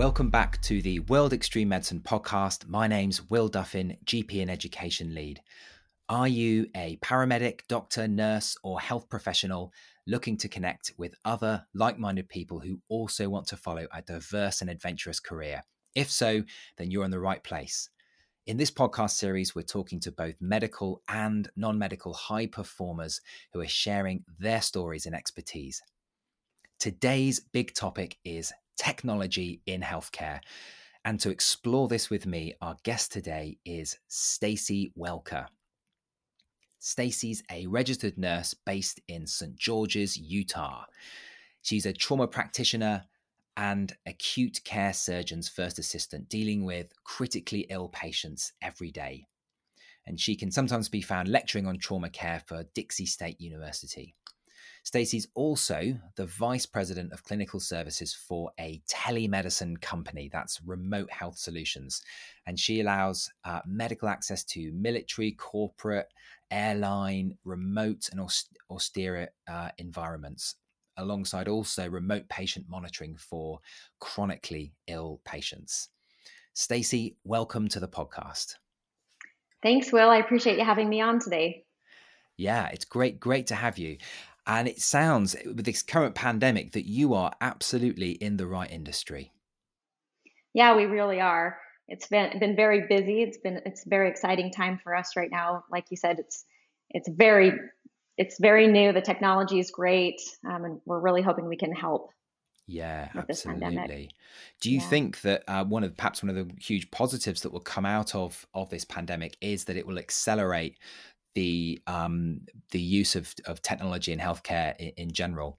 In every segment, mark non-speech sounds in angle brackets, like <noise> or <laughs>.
Welcome back to the World Extreme Medicine podcast. My name's Will Duffin, GP and Education Lead. Are you a paramedic, doctor, nurse, or health professional looking to connect with other like minded people who also want to follow a diverse and adventurous career? If so, then you're in the right place. In this podcast series, we're talking to both medical and non medical high performers who are sharing their stories and expertise. Today's big topic is technology in healthcare. And to explore this with me, our guest today is Stacey Welker. Stacey's a registered nurse based in St. George's, Utah. She's a trauma practitioner and acute care surgeon's first assistant, dealing with critically ill patients every day. And she can sometimes be found lecturing on trauma care for Dixie State University. Stacey's also the vice president of clinical services for a telemedicine company that's Remote Health Solutions. And she allows uh, medical access to military, corporate, airline, remote, and austere uh, environments, alongside also remote patient monitoring for chronically ill patients. Stacey, welcome to the podcast. Thanks, Will. I appreciate you having me on today. Yeah, it's great, great to have you. And it sounds with this current pandemic that you are absolutely in the right industry. Yeah, we really are. It's been been very busy. It's been it's a very exciting time for us right now. Like you said, it's it's very it's very new. The technology is great, um, and we're really hoping we can help. Yeah, absolutely. Do you yeah. think that uh, one of perhaps one of the huge positives that will come out of of this pandemic is that it will accelerate the um, the use of, of technology in healthcare in, in general?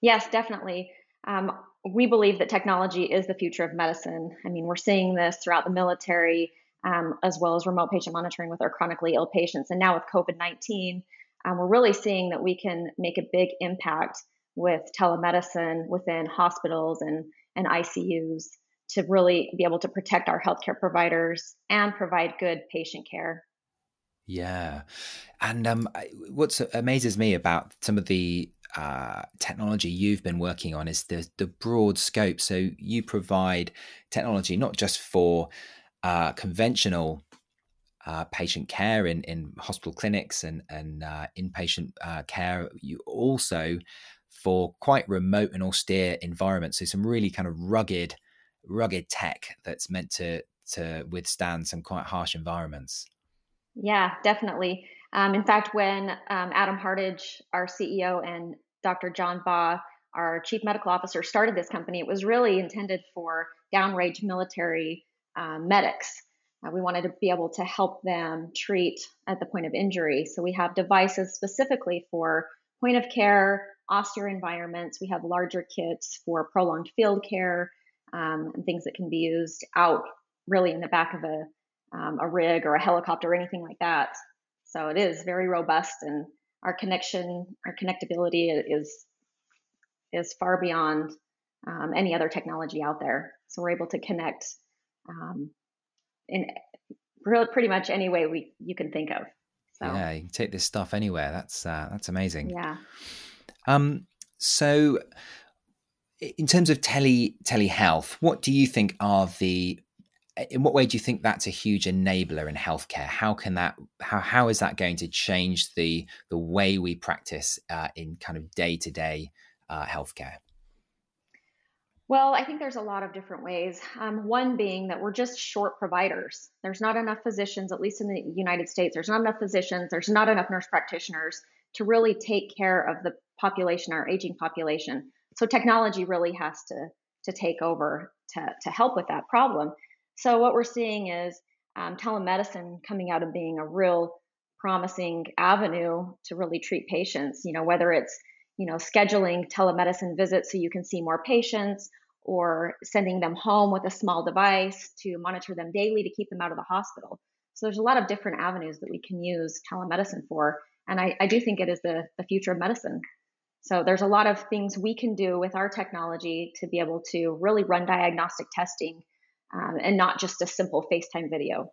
Yes, definitely. Um, we believe that technology is the future of medicine. I mean, we're seeing this throughout the military, um, as well as remote patient monitoring with our chronically ill patients. And now with COVID 19, um, we're really seeing that we can make a big impact with telemedicine within hospitals and, and ICUs to really be able to protect our healthcare providers and provide good patient care. Yeah, and um, what amazes me about some of the uh, technology you've been working on is the the broad scope. So you provide technology not just for uh, conventional uh, patient care in, in hospital clinics and and uh, inpatient uh, care. You also for quite remote and austere environments. So some really kind of rugged rugged tech that's meant to to withstand some quite harsh environments. Yeah, definitely. Um, in fact, when um, Adam Hartage, our CEO, and Dr. John Baugh, our chief medical officer, started this company, it was really intended for downrange military um, medics. Uh, we wanted to be able to help them treat at the point of injury. So we have devices specifically for point of care, austere environments. We have larger kits for prolonged field care um, and things that can be used out really in the back of a um, a rig or a helicopter or anything like that. So it is very robust, and our connection, our connectability is is far beyond um, any other technology out there. So we're able to connect um, in pretty much any way we you can think of. So, yeah, you can take this stuff anywhere. That's uh, that's amazing. Yeah. Um. So, in terms of tele telehealth, what do you think are the in what way do you think that's a huge enabler in healthcare? How can that how how is that going to change the the way we practice uh, in kind of day to day healthcare? Well, I think there's a lot of different ways. Um, one being that we're just short providers. There's not enough physicians, at least in the United States. There's not enough physicians. There's not enough nurse practitioners to really take care of the population, our aging population. So technology really has to to take over to to help with that problem. So what we're seeing is um, telemedicine coming out of being a real promising avenue to really treat patients. You know, whether it's you know scheduling telemedicine visits so you can see more patients, or sending them home with a small device to monitor them daily to keep them out of the hospital. So there's a lot of different avenues that we can use telemedicine for, and I, I do think it is the the future of medicine. So there's a lot of things we can do with our technology to be able to really run diagnostic testing um, and not just a simple FaceTime video.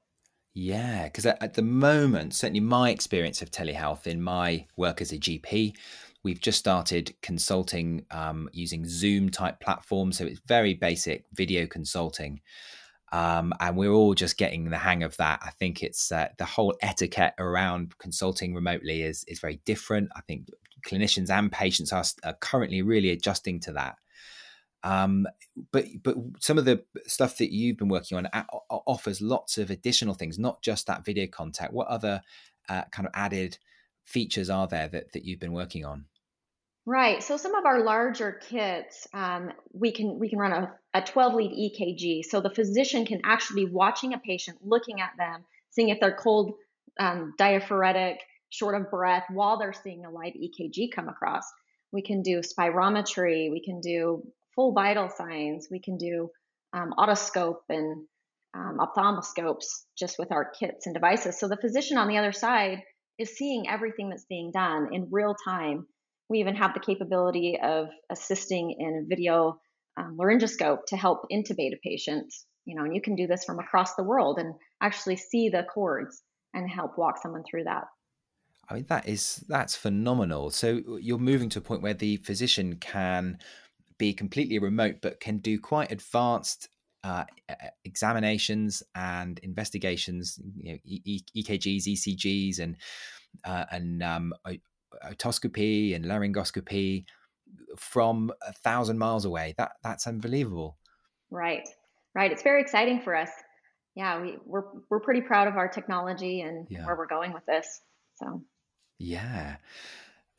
Yeah, because at, at, the moment, certainly my experience of telehealth in my work as a GP, we've just started consulting um, using Zoom type platforms. So it's very basic video consulting. Um, and we're all just getting the hang of that. I think it's uh, the whole etiquette around consulting remotely is is very different. I think clinicians and patients are, are currently really adjusting to that. Um, but but some of the stuff that you've been working on offers lots of additional things, not just that video contact. What other uh, kind of added features are there that, that you've been working on? Right. So some of our larger kits, um, we can we can run a, a 12 lead EKG. So the physician can actually be watching a patient, looking at them, seeing if they're cold, um, diaphoretic, short of breath, while they're seeing a live EKG come across. We can do spirometry. We can do vital signs. We can do um, and um, ophthalmoscopes just with our kits and devices. So the physician on the other side is seeing everything that's being done in real time. We even have the capability of assisting in a video um, laryngoscope to help intubate a patient. You know, and you can do this from across the world and actually see the cords and help walk someone through that. I mean, that is that's phenomenal. So you're moving to a point where the physician can be completely remote, but can do quite advanced uh, examinations and investigations, you know, e- EKGs, ECGs, and uh, and um, otoscopy and laryngoscopy from a thousand miles away. That that's unbelievable. Right, right. It's very exciting for us. Yeah, we, we're we're pretty proud of our technology and yeah. where we're going with this. So, yeah.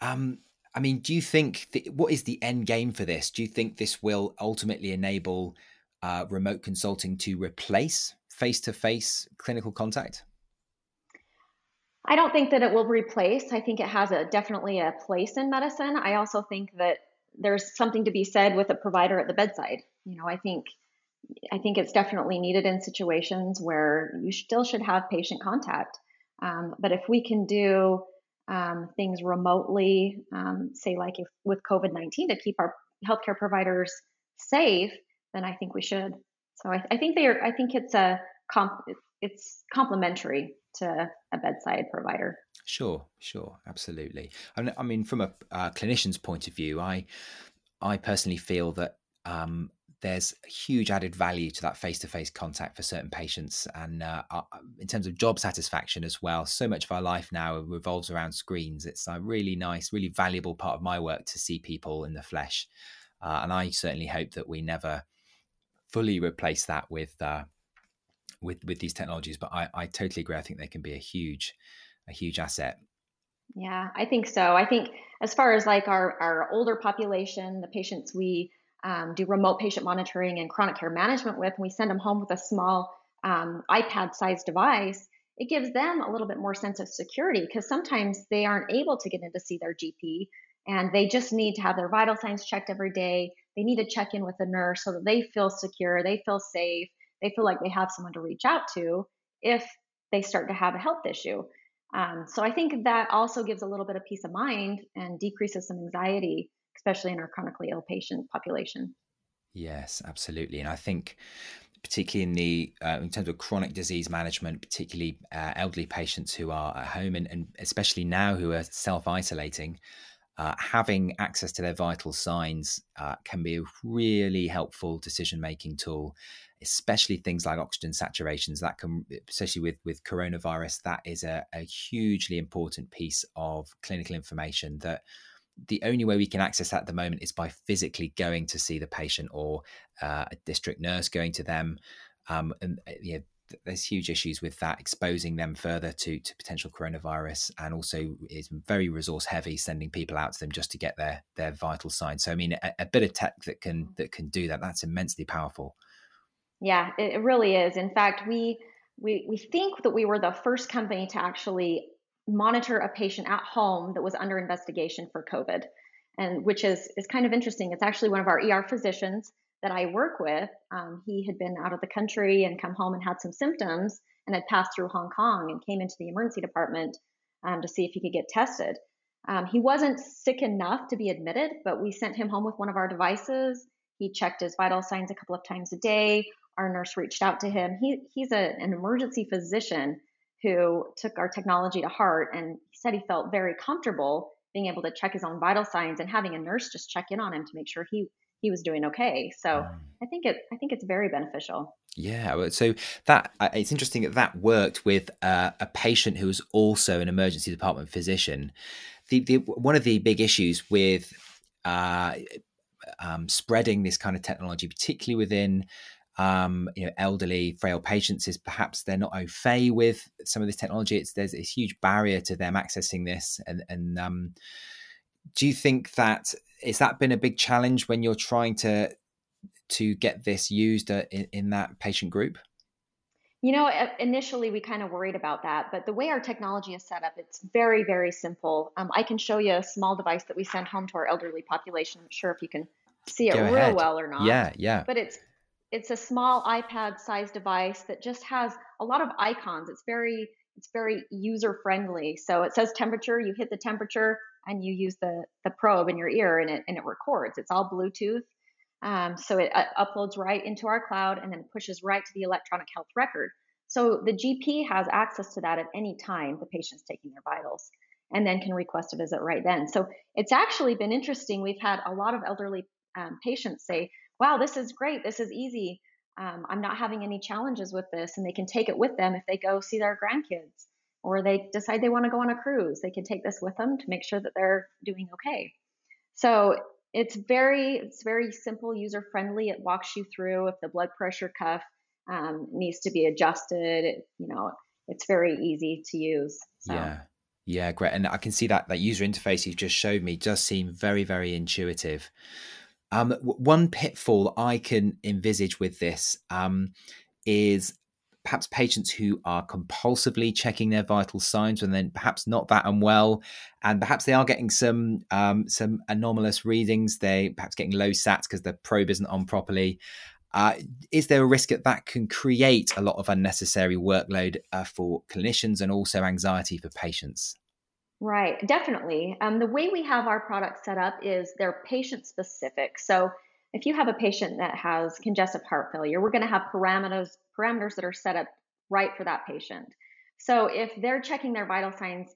Um, I mean, do you think what is the end game for this? Do you think this will ultimately enable uh, remote consulting to replace face to face clinical contact? I don't think that it will replace. I think it has a definitely a place in medicine. I also think that there's something to be said with a provider at the bedside. You know, I think I think it's definitely needed in situations where you still should have patient contact. Um, but if we can do um, things remotely, um, say like if with COVID 19 to keep our healthcare providers safe, then I think we should. So I, I think they are, I think it's a, comp, it's complementary to a bedside provider. Sure, sure, absolutely. I mean, from a uh, clinician's point of view, I, I personally feel that um, there's huge added value to that face-to-face contact for certain patients and uh, uh, in terms of job satisfaction as well. So much of our life now revolves around screens. It's a really nice really valuable part of my work to see people in the flesh uh, and i certainly hope that we never fully replace that with uh, with with these technologies but I, I totally agree. I think they can be a huge a huge asset. Yeah i think so. I think as far as like our our older population the patients we um, do remote patient monitoring and chronic care management with, and we send them home with a small um, iPad sized device, it gives them a little bit more sense of security because sometimes they aren't able to get in to see their GP and they just need to have their vital signs checked every day. They need to check in with a nurse so that they feel secure, they feel safe, they feel like they have someone to reach out to if they start to have a health issue. Um, so I think that also gives a little bit of peace of mind and decreases some anxiety especially in our chronically ill patient population. Yes, absolutely. And I think particularly in the uh, in terms of chronic disease management, particularly uh, elderly patients who are at home and, and especially now who are self isolating, uh, having access to their vital signs uh, can be a really helpful decision making tool. Especially things like oxygen saturations, that can, especially with with coronavirus, that is a, a hugely important piece of clinical information that the only way we can access that at the moment is by physically going to see the patient or uh, a district nurse going to them. Um, and uh, yeah, there's huge issues with that, exposing them further to to potential coronavirus, and also is very resource heavy, sending people out to them just to get their their vital signs. So I mean, a, a bit of tech that can that can do that, that's immensely powerful. Yeah, it really is. In fact, we we we think that we were the first company to actually monitor a patient at home that was under investigation for COVID, and which is is kind of interesting. It's actually one of our ER physicians that I work with. Um, he had been out of the country and come home and had some symptoms and had passed through Hong Kong and came into the emergency department um, to see if he could get tested. Um, he wasn't sick enough to be admitted, but we sent him home with one of our devices. He checked his vital signs a couple of times a day. Our nurse reached out to him. He, he's a, an emergency physician who took our technology to heart and he said he felt very comfortable being able to check his own vital signs and having a nurse just check in on him to make sure he he was doing okay. So mm. I think it I think it's very beneficial. Yeah, so that it's interesting that that worked with uh, a patient who was also an emergency department physician. The, the one of the big issues with uh, um, spreading this kind of technology, particularly within um, you know elderly, frail patients, is perhaps they're not au fait with some of this technology. It's there's a huge barrier to them accessing this, and and um, do you think that is that been a big challenge when you're trying to to get this used uh, in, in that patient group? You know, initially we kind of worried about that, but the way our technology is set up, it's very, very simple. Um, I can show you a small device that we send home to our elderly population. I'm sure if you can see it Go real ahead. well or not. Yeah, yeah. But it's it's a small iPad-sized device that just has a lot of icons. It's very it's very user friendly. So it says temperature. You hit the temperature, and you use the the probe in your ear, and it and it records. It's all Bluetooth. Um, so it uh, uploads right into our cloud and then pushes right to the electronic health record. So the GP has access to that at any time the patient's taking their vitals and then can request a visit right then. So it's actually been interesting. We've had a lot of elderly um, patients say, wow, this is great. This is easy. Um, I'm not having any challenges with this. And they can take it with them if they go see their grandkids or they decide they want to go on a cruise. They can take this with them to make sure that they're doing okay. So it's very it's very simple user friendly it walks you through if the blood pressure cuff um, needs to be adjusted it, you know it's very easy to use so. yeah yeah great and i can see that that user interface you just showed me does seem very very intuitive um, one pitfall i can envisage with this um, is perhaps patients who are compulsively checking their vital signs when they're perhaps not that unwell, and perhaps they are getting some um, some anomalous readings. They perhaps getting low sats because the probe isn't on properly. Uh, is there a risk that that can create a lot of unnecessary workload uh, for clinicians and also anxiety for patients? Right, definitely. Um, the way we have our products set up is they're patient specific. So if you have a patient that has congestive heart failure, we're going to have parameters parameters that are set up right for that patient. So if they're checking their vital signs,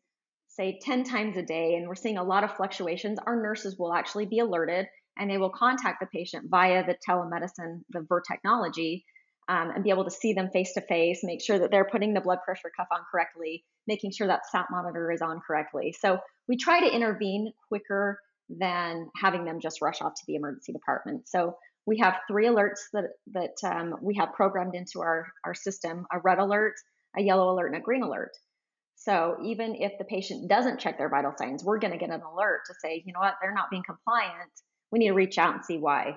say 10 times a day, and we're seeing a lot of fluctuations, our nurses will actually be alerted and they will contact the patient via the telemedicine, the VER technology, um, and be able to see them face to face, make sure that they're putting the blood pressure cuff on correctly, making sure that sat monitor is on correctly. So we try to intervene quicker than having them just rush off to the emergency department. So we have three alerts that that um, we have programmed into our our system: a red alert, a yellow alert, and a green alert. So even if the patient doesn't check their vital signs, we're going to get an alert to say, you know what, they're not being compliant. We need to reach out and see why.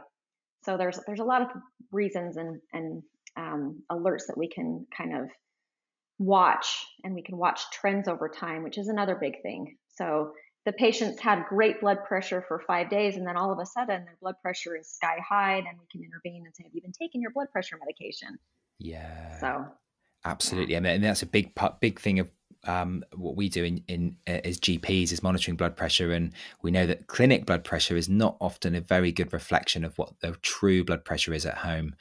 So there's there's a lot of reasons and and um, alerts that we can kind of watch, and we can watch trends over time, which is another big thing. So the patients had great blood pressure for five days, and then all of a sudden their blood pressure is sky high, and we can intervene and say, "Have you been taking your blood pressure medication?" Yeah. So. Absolutely, yeah. I mean, that's a big big thing of um, what we do in, in uh, as GPs is monitoring blood pressure, and we know that clinic blood pressure is not often a very good reflection of what the true blood pressure is at home.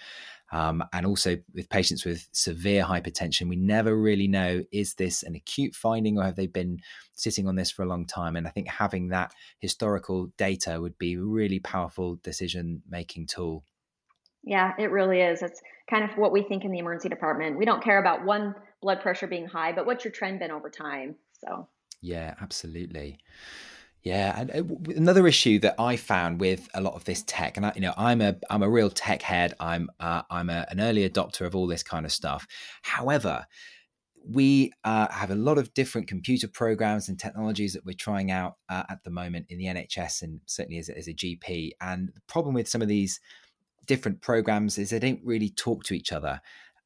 Um, and also with patients with severe hypertension, we never really know is this an acute finding or have they been sitting on this for a long time? And I think having that historical data would be a really powerful decision making tool. Yeah, it really is. It's kind of what we think in the emergency department. We don't care about one blood pressure being high, but what's your trend been over time? So, yeah, absolutely. Yeah, and uh, another issue that I found with a lot of this tech, and I, you know, I'm a I'm a real tech head. I'm uh, I'm a, an early adopter of all this kind of stuff. However, we uh, have a lot of different computer programs and technologies that we're trying out uh, at the moment in the NHS and certainly as, as a GP. And the problem with some of these different programs is they don't really talk to each other.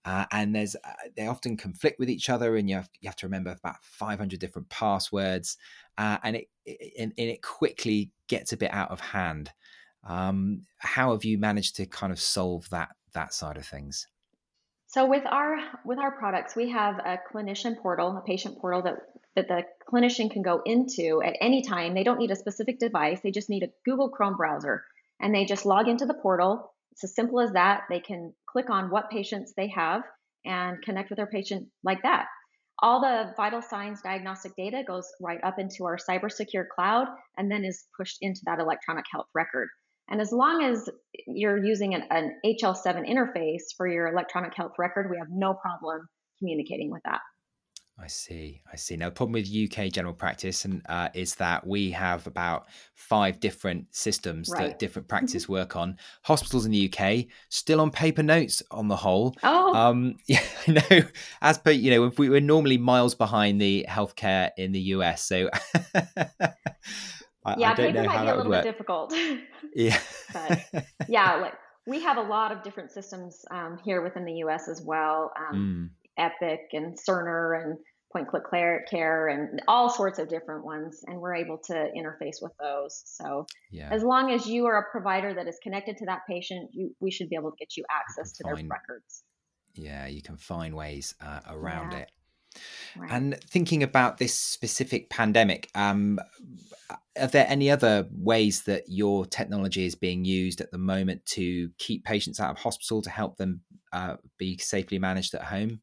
Uh, and there's uh, they often conflict with each other, and you have you have to remember about 500 different passwords, uh, and it, it and, it quickly gets a bit out of hand. Um, how have you managed to kind of solve that that side of things? So with our with our products, we have a clinician portal, a patient portal that that the clinician can go into at any time. They don't need a specific device; they just need a Google Chrome browser, and they just log into the portal. It's as simple as that. They can click on what patients they have and connect with their patient like that. all the vital signs diagnostic data goes right up into our cyber secure cloud and then is pushed into that electronic health record. And as long as you're using an, an HL7 interface for your electronic health record, we have no problem communicating with that. I see. I see. Now, the problem with UK general practice and uh, is that we have about five different systems right. that different mm-hmm. practices work on. Hospitals in the UK still on paper notes on the whole. Oh, um, <laughs> yeah, I know. As per you know, we, we're normally miles behind the healthcare in the US, so. <laughs> I, yeah, I paper might be a little bit difficult. <laughs> yeah, but yeah, like we have a lot of different systems um, here within the U.S. as well. Um, mm Epic and Cerner and Point Click Care and all sorts of different ones, and we're able to interface with those. So yeah. as long as you are a provider that is connected to that patient, you, we should be able to get you access to find, their records. Yeah, you can find ways uh, around yeah. it. Right. And thinking about this specific pandemic, um, are there any other ways that your technology is being used at the moment to keep patients out of hospital to help them uh, be safely managed at home?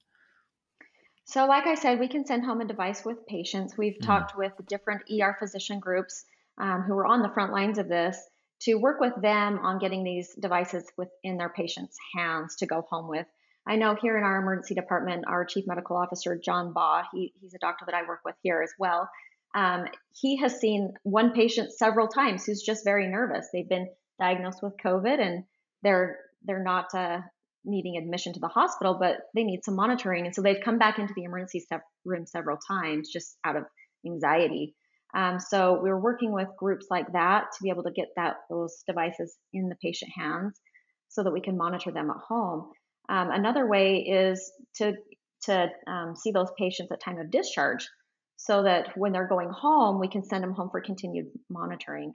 So, like I said, we can send home a device with patients. We've mm. talked with different ER physician groups um, who are on the front lines of this to work with them on getting these devices within their patients' hands to go home with. I know here in our emergency department, our chief medical officer, John Baugh, he, he's a doctor that I work with here as well. Um, he has seen one patient several times who's just very nervous. They've been diagnosed with COVID and they're they're not uh, needing admission to the hospital, but they need some monitoring. And so they've come back into the emergency room several times just out of anxiety. Um, so we're working with groups like that to be able to get that those devices in the patient hands so that we can monitor them at home. Um, another way is to to um, see those patients at time of discharge, so that when they're going home, we can send them home for continued monitoring.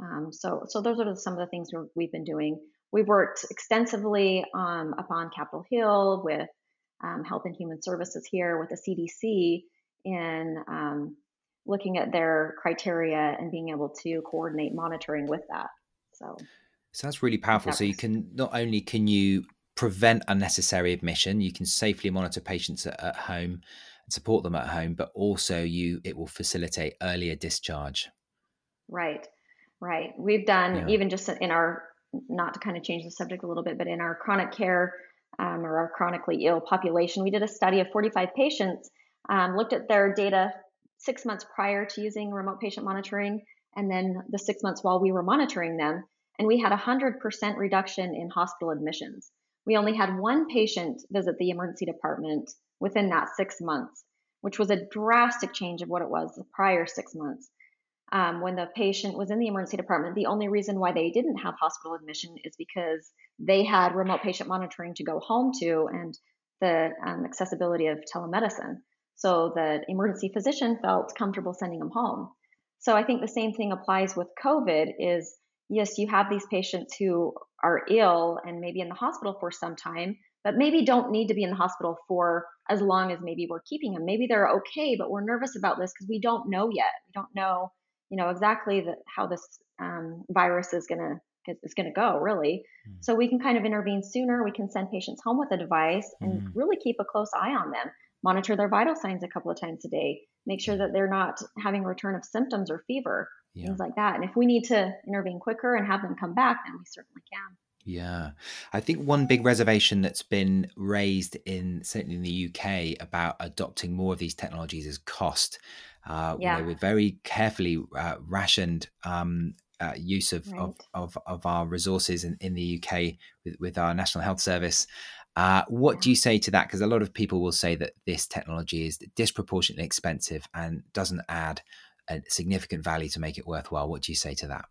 Um, so so those are some of the things we've been doing. We've worked extensively um, upon Capitol Hill with um, Health and Human Services here with the CDC in um, looking at their criteria and being able to coordinate monitoring with that. So, so that's really powerful. So you can not only can you prevent unnecessary admission, you can safely monitor patients at, at home and support them at home, but also you it will facilitate earlier discharge. Right, right. We've done yeah. even just in our not to kind of change the subject a little bit, but in our chronic care um, or our chronically ill population, we did a study of 45 patients, um, looked at their data six months prior to using remote patient monitoring, and then the six months while we were monitoring them. And we had a 100% reduction in hospital admissions. We only had one patient visit the emergency department within that six months, which was a drastic change of what it was the prior six months um, when the patient was in the emergency department, the only reason why they didn't have hospital admission is because they had remote patient monitoring to go home to and the um, accessibility of telemedicine. So the emergency physician felt comfortable sending them home. So I think the same thing applies with COVID is yes, you have these patients who are ill and maybe in the hospital for some time, but maybe don't need to be in the hospital for as long as maybe we're keeping them. Maybe they're okay, but we're nervous about this because we don't know yet. We don't know you know exactly the, how this um, virus is going to is going to go really mm. so we can kind of intervene sooner we can send patients home with a device and mm. really keep a close eye on them monitor their vital signs a couple of times a day make sure that they're not having return of symptoms or fever yeah. things like that and if we need to intervene quicker and have them come back then we certainly can yeah. I think one big reservation that's been raised in certainly in the UK about adopting more of these technologies is cost. Uh, yeah. You know, with very carefully uh, rationed um, uh, use of, right. of, of, of, our resources in, in the UK with, with our National Health Service. Uh, what do you say to that? Because a lot of people will say that this technology is disproportionately expensive and doesn't add a significant value to make it worthwhile. What do you say to that?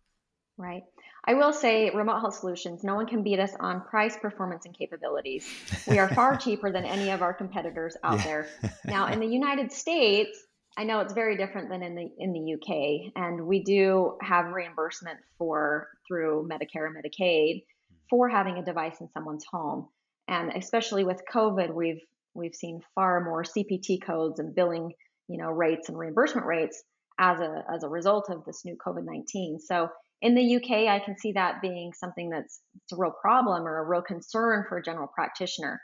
Right. I will say, remote health solutions, no one can beat us on price, performance, and capabilities. We are far <laughs> cheaper than any of our competitors out yeah. there. <laughs> Now, in the United States, I know it's very different than in the in the UK, and we do have reimbursement for through Medicare and Medicaid for having a device in someone's home. And especially with COVID, we've we've seen far more CPT codes and billing, you know, rates and reimbursement rates as a as a result of this new COVID nineteen. So in the UK, I can see that being something that's it's a real problem or a real concern for a general practitioner.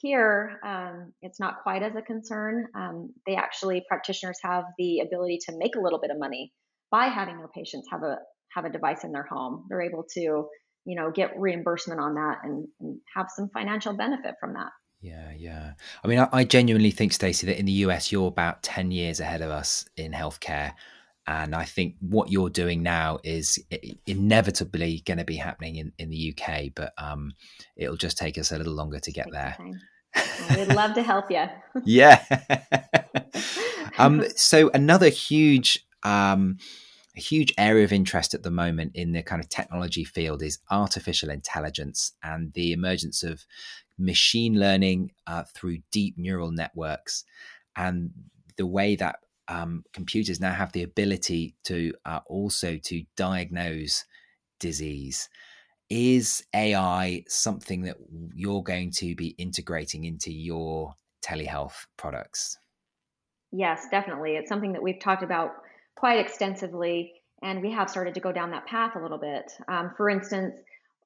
Here, um, it's not quite as a concern. Um, they actually practitioners have the ability to make a little bit of money by having their patients have a have a device in their home. They're able to, you know, get reimbursement on that and, and have some financial benefit from that. Yeah, yeah. I mean, I, I genuinely think, Stacey, that in the US, you're about 10 years ahead of us in healthcare. And I think what you're doing now is inevitably going to be happening in, in the UK, but um, it'll just take us a little longer to get there. <laughs> We'd love to help you. yeah. <laughs> um, so another huge um, huge area of interest at the moment in the kind of technology field is artificial intelligence and the emergence of machine learning uh, through deep neural networks and the way that um, computers now have the ability to uh, also to diagnose disease. Is ai something that you're going to be integrating into your telehealth products? Yes definitely. It's something that we've talked about quite extensively and we have started to go down that path a little bit. Um, for instance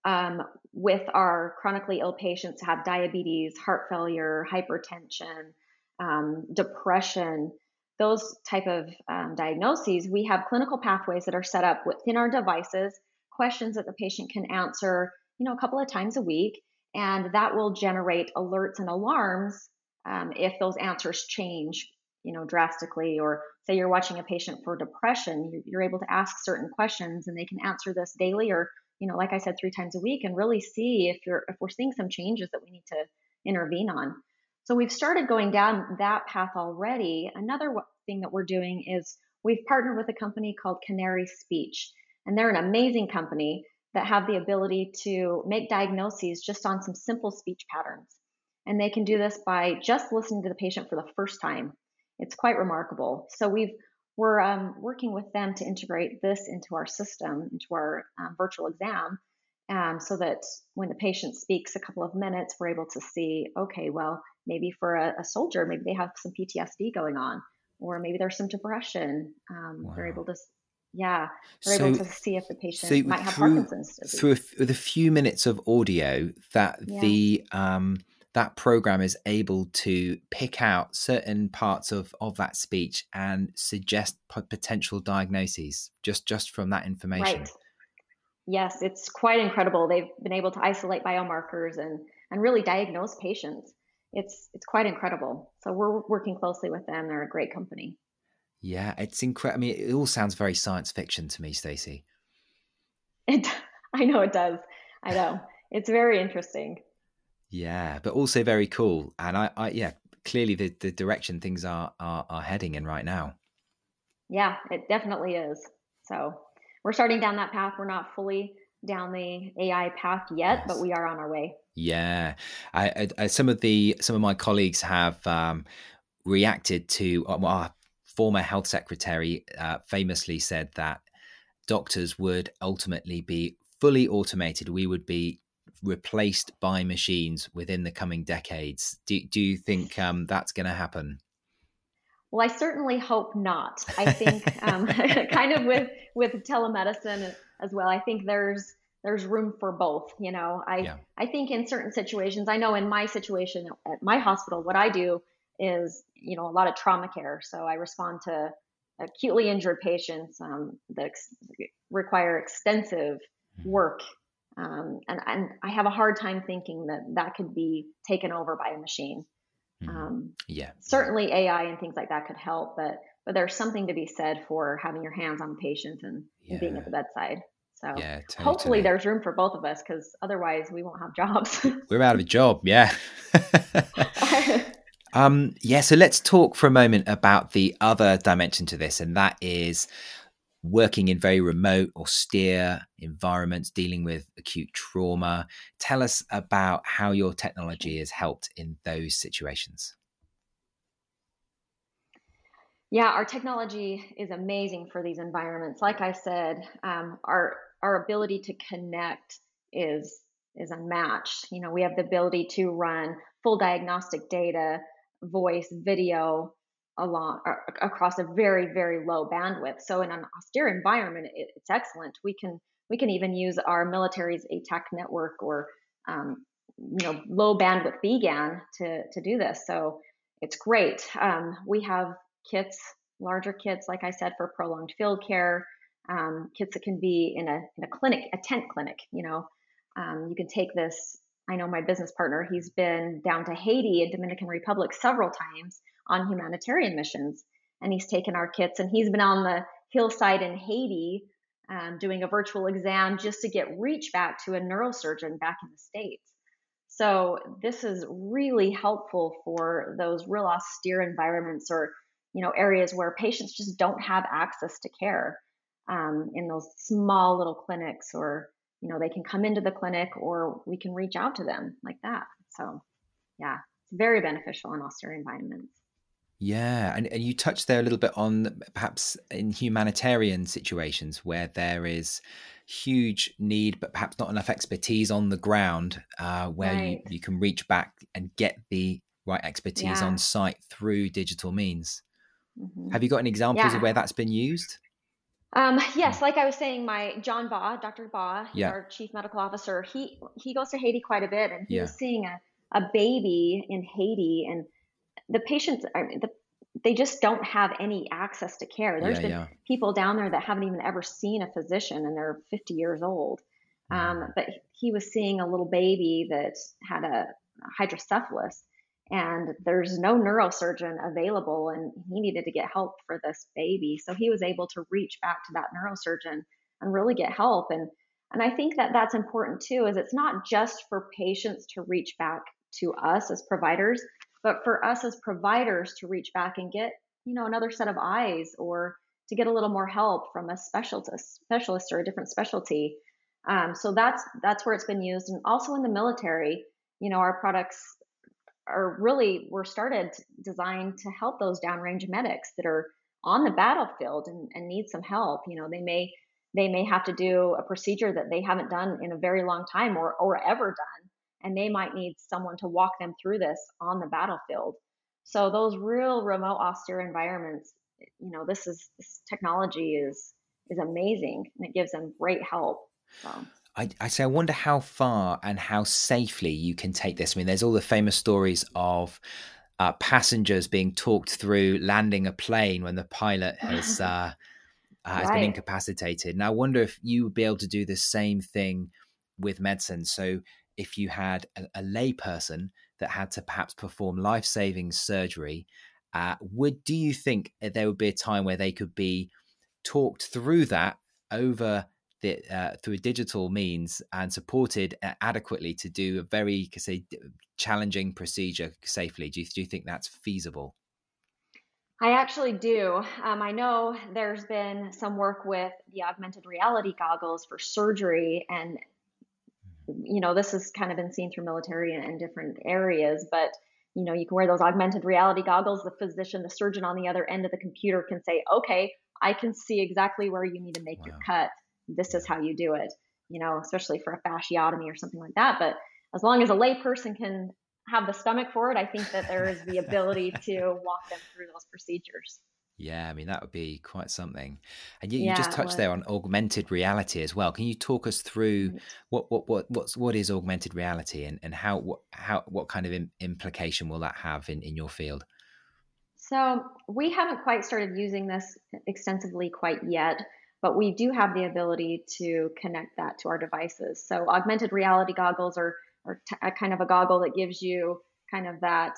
um, with our chronically ill patients who have diabetes heart failure hypertension um, depression those type of um, diagnoses, we have clinical pathways that are set up within our devices, questions that the patient can answer, you know, a couple of times a week, and that will generate alerts and alarms um, if those answers change, you know, drastically. Or say you're watching a patient for depression, you're able to ask certain questions, and they can answer this daily, or you know, like I said, three times a week, and really see if you're if we're seeing some changes that we need to intervene on. So we've started going down that path already. Another thing that we're doing is we've partnered with a company called Canary Speech, and they're an amazing company that have the ability to make diagnoses just on some simple speech patterns. And they can do this by just listening to the patient for the first time. It's quite remarkable. So we've we're um, working with them to integrate this into our system, into our um, virtual exam, um, so that when the patient speaks a couple of minutes, we're able to see, okay, well, maybe for a, a soldier, maybe they have some PTSD going on or maybe there's some depression. Um, wow. They're able to, yeah, they're so, able to see if the patient so might have through, Parkinson's disease. Through a, with a few minutes of audio, that yeah. the um, that program is able to pick out certain parts of of that speech and suggest potential diagnoses just just from that information. Right. Yes, it's quite incredible. They've been able to isolate biomarkers and and really diagnose patients it's it's quite incredible. So we're working closely with them. They're a great company. Yeah, it's incredible. I mean, it all sounds very science fiction to me, Stacey. It, <laughs> I know it does. I know it's very interesting. Yeah, but also very cool. And I, I yeah, clearly the, the direction things are, are are heading in right now. Yeah, it definitely is. So we're starting down that path. We're not fully down the AI path yet, yes. but we are on our way. Yeah, I, I, I, some of the some of my colleagues have um, reacted to uh, our former health secretary uh, famously said that doctors would ultimately be fully automated. We would be replaced by machines within the coming decades. Do, do you think um, that's going to happen? Well, I certainly hope not. I think um, <laughs> kind of with with telemedicine as well. I think there's there's room for both you know i yeah. i think in certain situations i know in my situation at my hospital what i do is you know a lot of trauma care so i respond to acutely injured patients um, that ex- require extensive mm-hmm. work um, and, and i have a hard time thinking that that could be taken over by a machine mm-hmm. um, yeah certainly ai and things like that could help but but there's something to be said for having your hands on the patient and, yeah. and being at the bedside so yeah, totally. hopefully there's room for both of us because otherwise we won't have jobs. <laughs> We're out of a job, yeah. <laughs> um, yeah, so let's talk for a moment about the other dimension to this, and that is working in very remote, austere environments, dealing with acute trauma. Tell us about how your technology has helped in those situations. Yeah, our technology is amazing for these environments. Like I said, um, our our ability to connect is is unmatched. You know, we have the ability to run full diagnostic data, voice, video along across a very very low bandwidth. So in an austere environment, it, it's excellent. We can we can even use our military's ATAK network or um, you know low bandwidth BGAN to to do this. So it's great. Um, we have kits, larger kits, like I said, for prolonged field care. Um, kits that can be in a in a clinic, a tent clinic. You know, um, you can take this. I know my business partner. He's been down to Haiti and Dominican Republic several times on humanitarian missions, and he's taken our kits and he's been on the hillside in Haiti um, doing a virtual exam just to get reach back to a neurosurgeon back in the States. So this is really helpful for those real austere environments or you know areas where patients just don't have access to care um, in those small little clinics or you know they can come into the clinic or we can reach out to them like that so yeah it's very beneficial in austere environments yeah, and, and you touched there a little bit on perhaps in humanitarian situations where there is huge need, but perhaps not enough expertise on the ground, uh, where right. you, you can reach back and get the right expertise yeah. on site through digital means. Mm-hmm. Have you got any examples yeah. of where that's been used? Um, yes, like I was saying, my John Baugh, Dr. Baugh, yeah. our chief medical officer, he he goes to Haiti quite a bit, and he yeah. was seeing a, a baby in Haiti, and the patients, I mean, the, they just don't have any access to care. There's yeah, been people down there that haven't even ever seen a physician, and they're 50 years old. Um, but he was seeing a little baby that had a hydrocephalus, and there's no neurosurgeon available, and he needed to get help for this baby. So he was able to reach back to that neurosurgeon and really get help. And and I think that that's important too. Is it's not just for patients to reach back to us as providers, but for us as providers to reach back and get, you know, another set of eyes or to get a little more help from a specialist, specialist or a different specialty. Um, so that's that's where it's been used, and also in the military. You know, our products are really were started designed to help those downrange medics that are on the battlefield and, and need some help. You know, they may they may have to do a procedure that they haven't done in a very long time or or ever done and they might need someone to walk them through this on the battlefield. So those real remote austere environments, you know, this is this technology is is amazing and it gives them great help. So. I, I say I wonder how far and how safely you can take this. I mean, there's all the famous stories of uh, passengers being talked through landing a plane when the pilot has <laughs> uh, has right. been incapacitated. And I wonder if you would be able to do the same thing with medicine. So if you had a, a layperson that had to perhaps perform life saving surgery, uh, would do you think there would be a time where they could be talked through that over the, uh, through digital means and supported uh, adequately to do a very say challenging procedure safely? Do you, do you think that's feasible? I actually do. Um, I know there's been some work with the augmented reality goggles for surgery, and you know, this has kind of been seen through military and, different areas, but you know, you can wear those augmented reality goggles. The physician, the surgeon on the other end of the computer can say, okay, I can see exactly where you need to make wow. your cut. This is how you do it, you know, especially for a fasciotomy or something like that. But as long as a layperson can have the stomach for it, I think that there is the ability <laughs> to walk them through those procedures. Yeah, I mean that would be quite something. And you, yeah, you just touched there on augmented reality as well. Can you talk us through what what what what's what is augmented reality and and how what how what kind of implication will that have in in your field? So we haven't quite started using this extensively quite yet, but we do have the ability to connect that to our devices. So augmented reality goggles are, are t- a kind of a goggle that gives you kind of that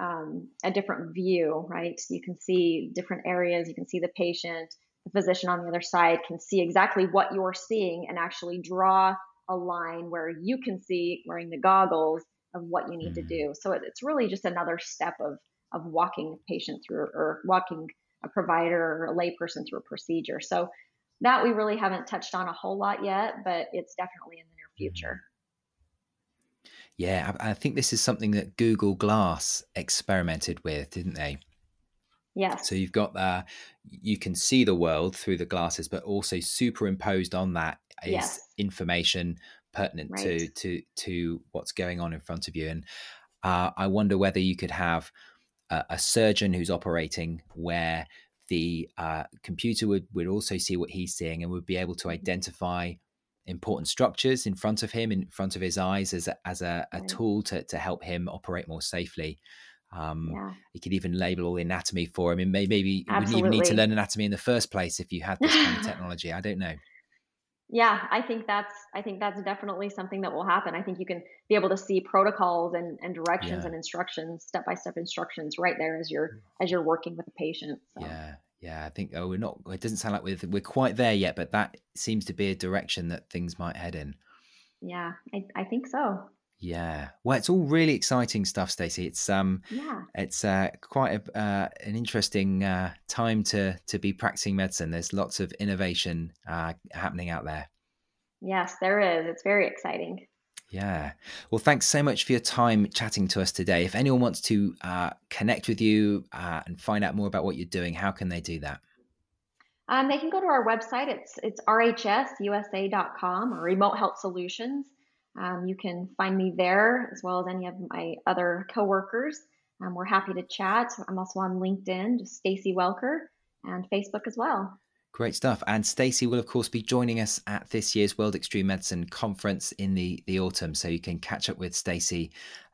um, a different view, right? You can see different areas, you can see the patient, the physician on the other side can see exactly what you're seeing and actually draw a line where you can see wearing the goggles of what you need mm-hmm. to do. So it's really just another step of of walking a patient through or walking a provider or a layperson through a procedure. So that we really haven't touched on a whole lot yet, but it's definitely in the near future. Yeah, I, think this is something that Google Glass experimented with, didn't they? Yes. So you've got that, you can see the world through the glasses, but also superimposed on that is yes. information pertinent right. to to to what's going on in front of you. And uh, I wonder whether you could have a, a surgeon who's operating where the uh, computer would would also see what he's seeing and would be able to mm-hmm. identify important structures in front of him, in front of his eyes, as a, as a, a tool to, to help him operate more safely. Um, Yeah. He could even label all the anatomy for him, and may, maybe you wouldn't even need to learn anatomy in the first place if you had this kind of <laughs> technology. I don't know. Yeah, I think that's I think that's definitely something that will happen. I think you can be able to see protocols and, and directions Yeah. and instructions, step by step instructions right there as you're mm. as you're working with a patient. So Yeah, yeah. I think oh, we're not. It doesn't sound like we're we're quite there yet, but that seems to be a direction that things might head in. yeah, I, I think so. Yeah. Well, it's all really exciting stuff, Stacey. It's um, Yeah. it's uh, quite a, uh, an interesting uh, time to to be practicing medicine. There's lots of innovation uh, happening out there. Yes, there is. It's very exciting. Yeah. Well, thanks so much for your time chatting to us today. If anyone wants to uh, connect with you uh, and find out more about what you're doing, how can they do that? Um, they can go to our website. It's it's rhsusa.com or Remote Health Solutions. Um, you can find me there as well as any of my other coworkers. Um, we're happy to chat. I'm also on LinkedIn, just Stacy Welker, and Facebook as well. Great stuff. And Stacey will, of course, be joining us at this year's World Extreme Medicine Conference in the, the autumn. So you can catch up with Stacey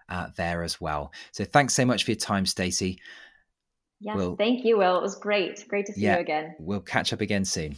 uh, there as well. So thanks so much for your time, Stacey. Yes, Well- thank you, Will. It was great. Great to see Yeah. you again. We'll catch up again soon.